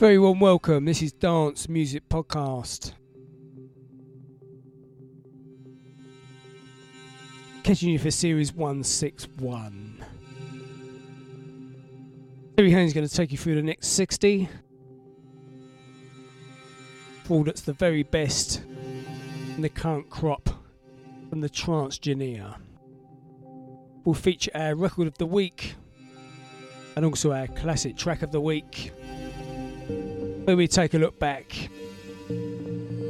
Very warm welcome. This is Dance Music Podcast. Catching you for Series 161. Terry Haynes is going to take you through the next 60. All that's the very best in the current crop from the Trance Genea. We'll feature our record of the week and also our classic track of the week where we take a look back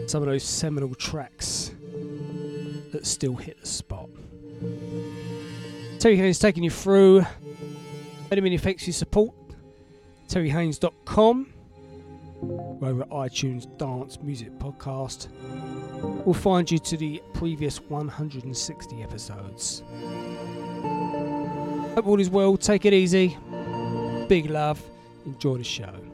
some of those seminal tracks that still hit the spot. Terry Haynes taking you through. Many, many thanks for your support. TerryHaynes.com. Over at iTunes Dance Music Podcast. We'll find you to the previous 160 episodes. Hope all is well. Take it easy. Big love. Enjoy the show.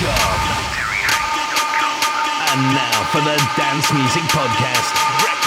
And now for the Dance Music Podcast.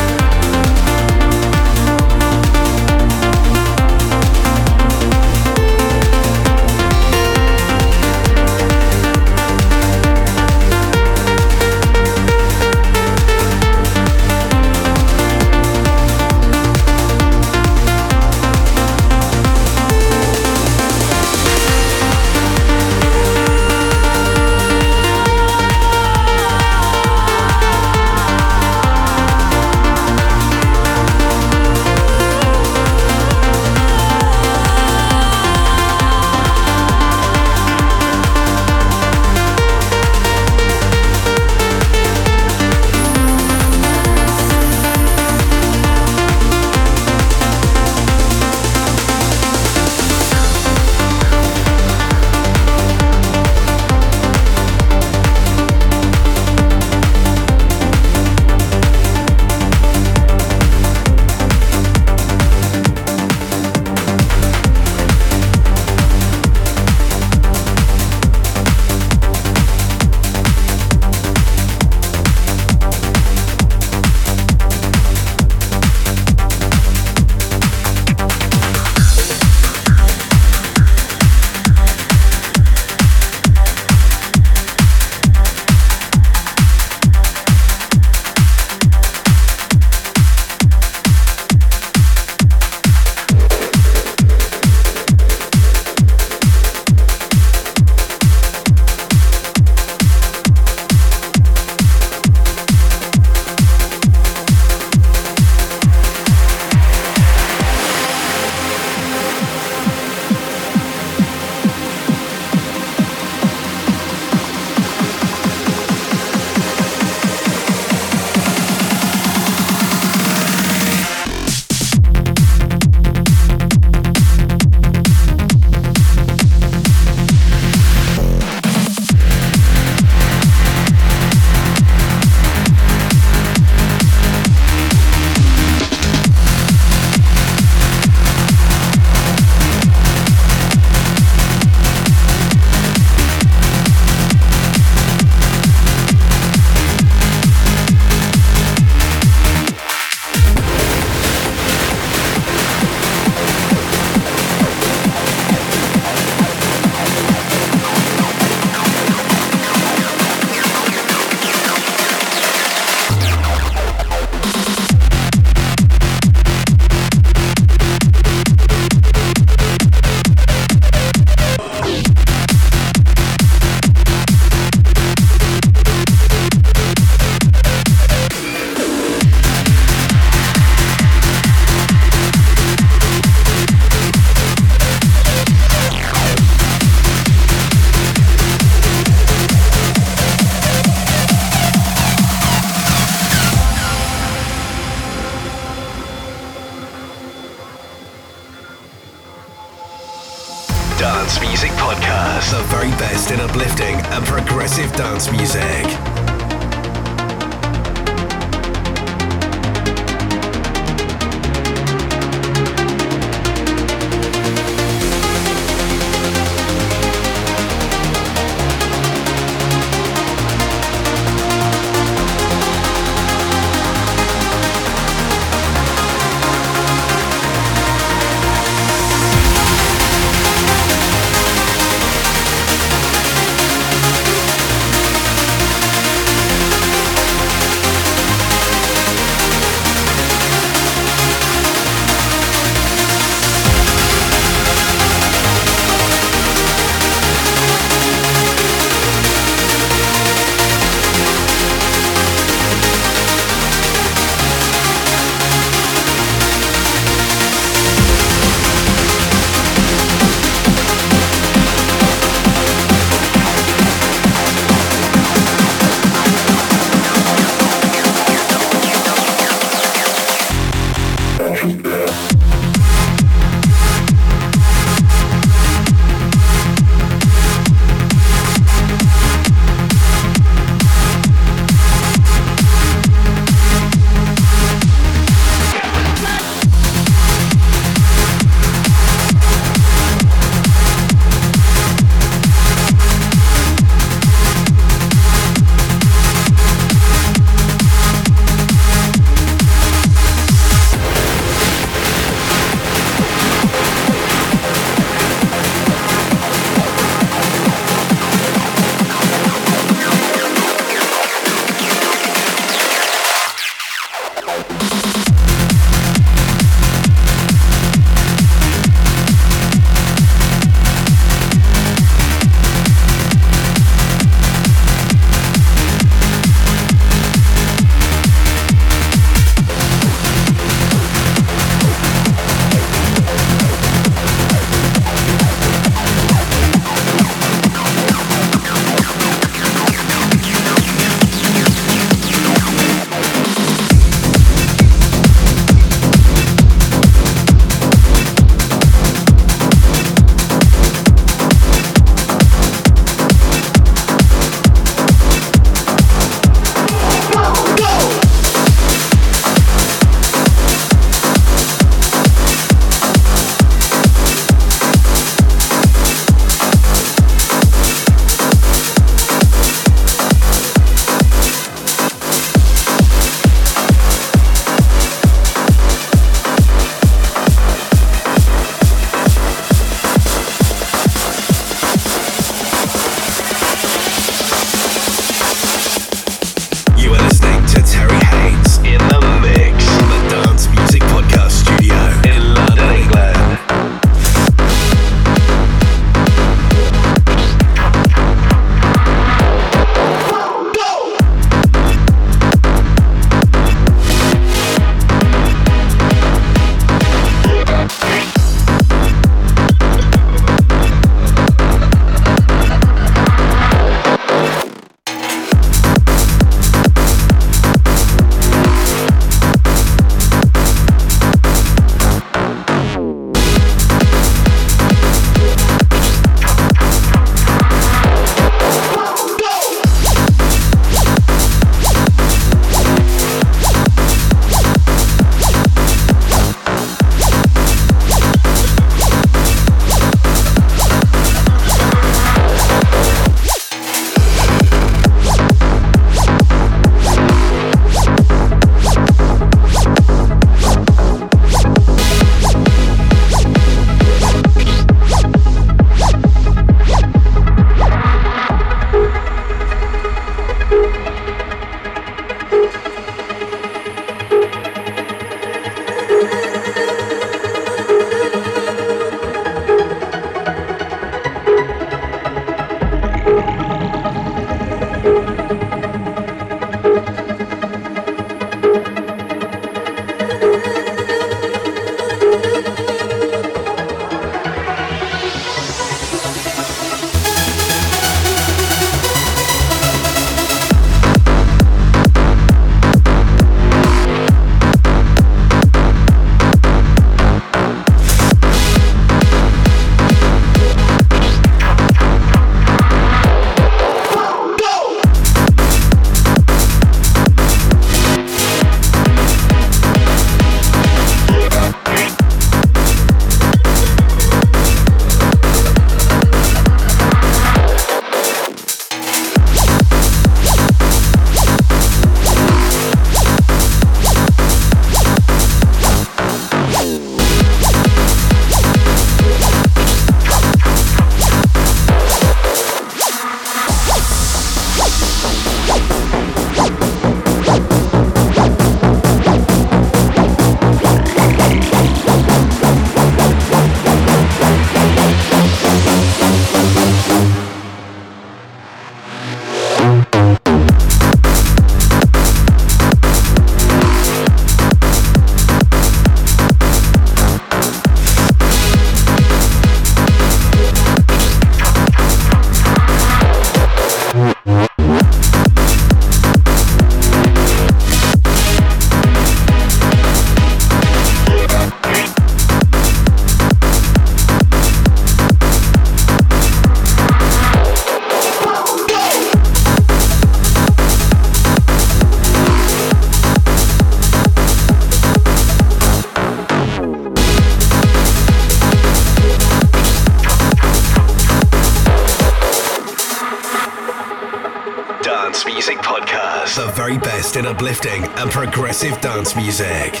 Progressive dance music.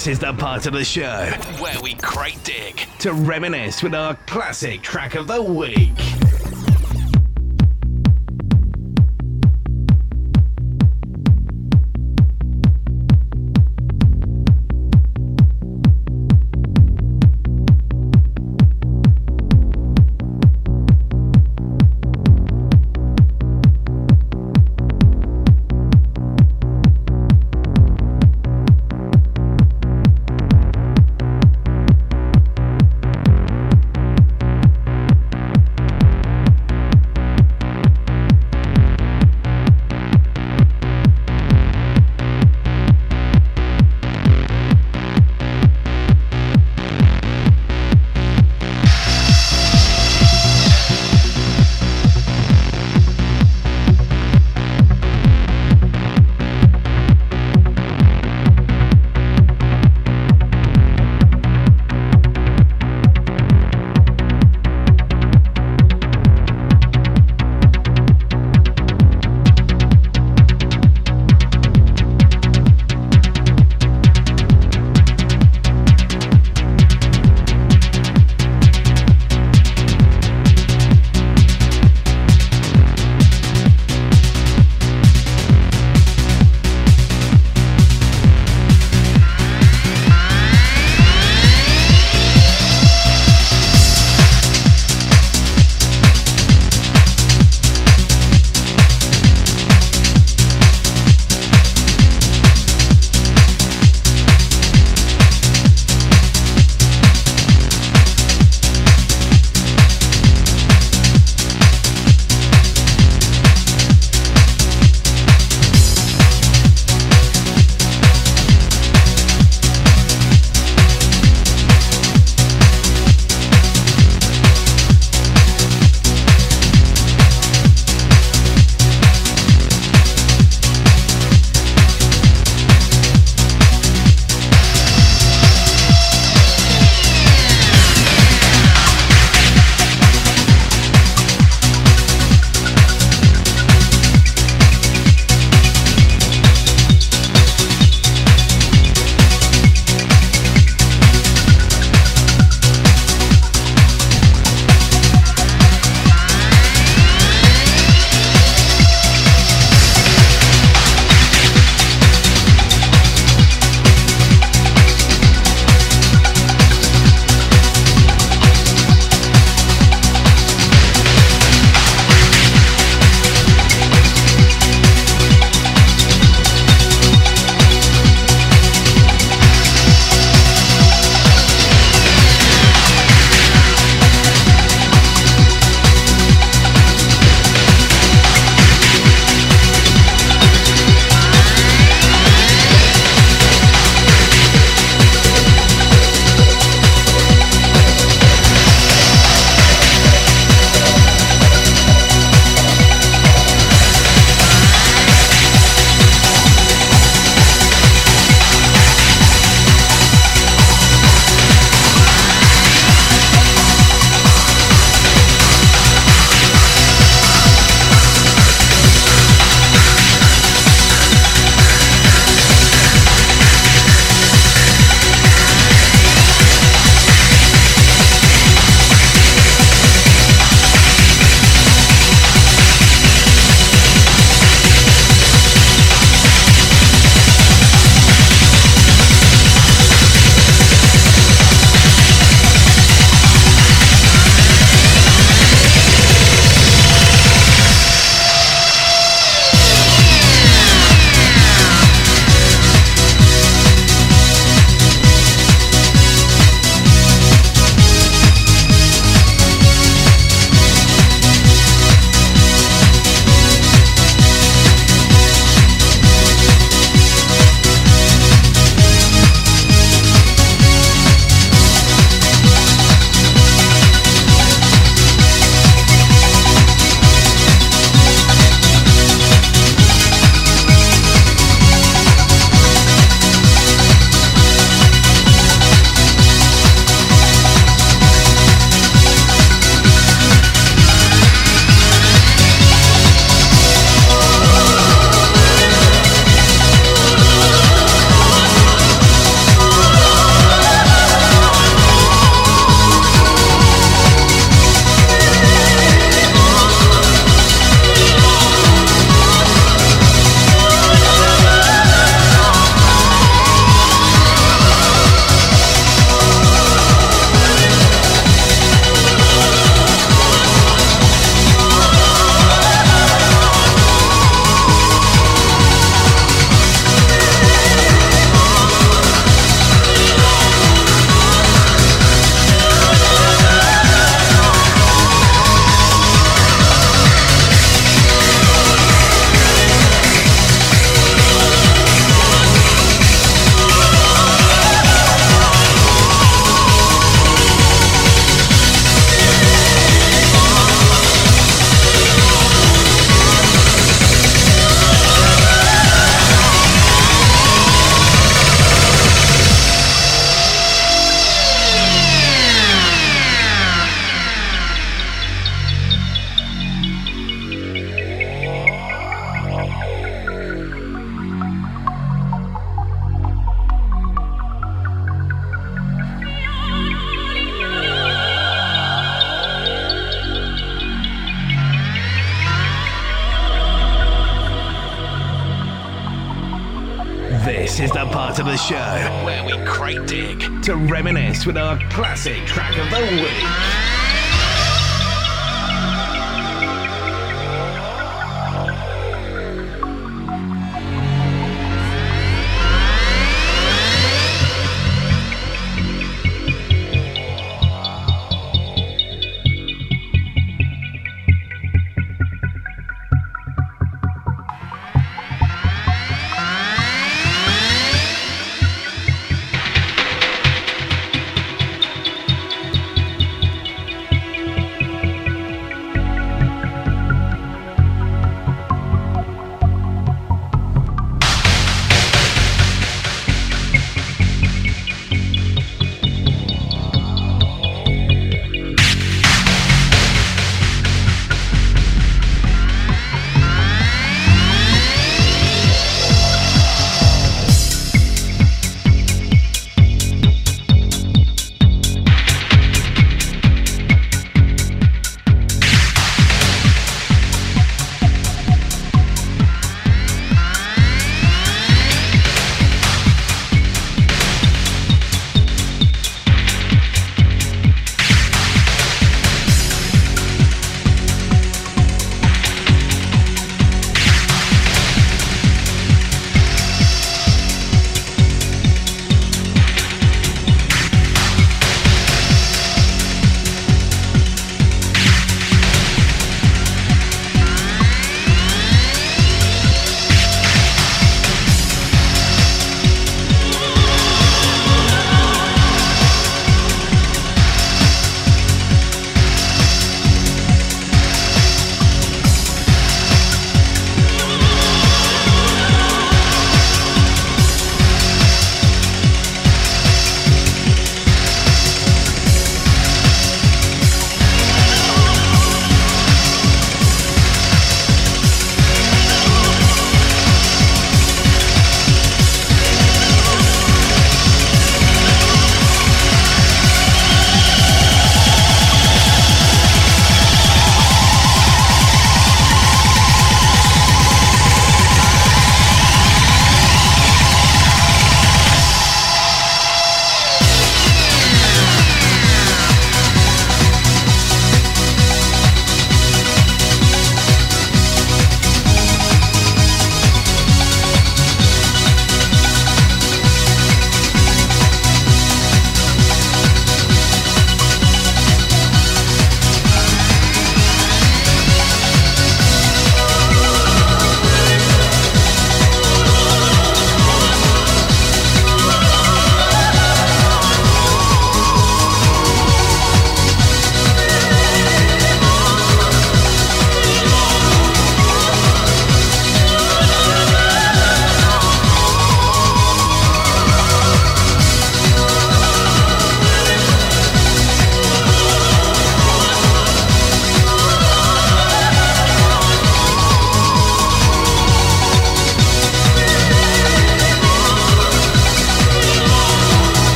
This is the part of the show where we crate dig to reminisce with our classic track of the week.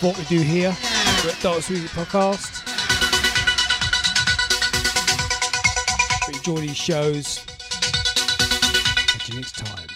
What we do here. At Dance Music Podcast. Enjoy these shows. You next time.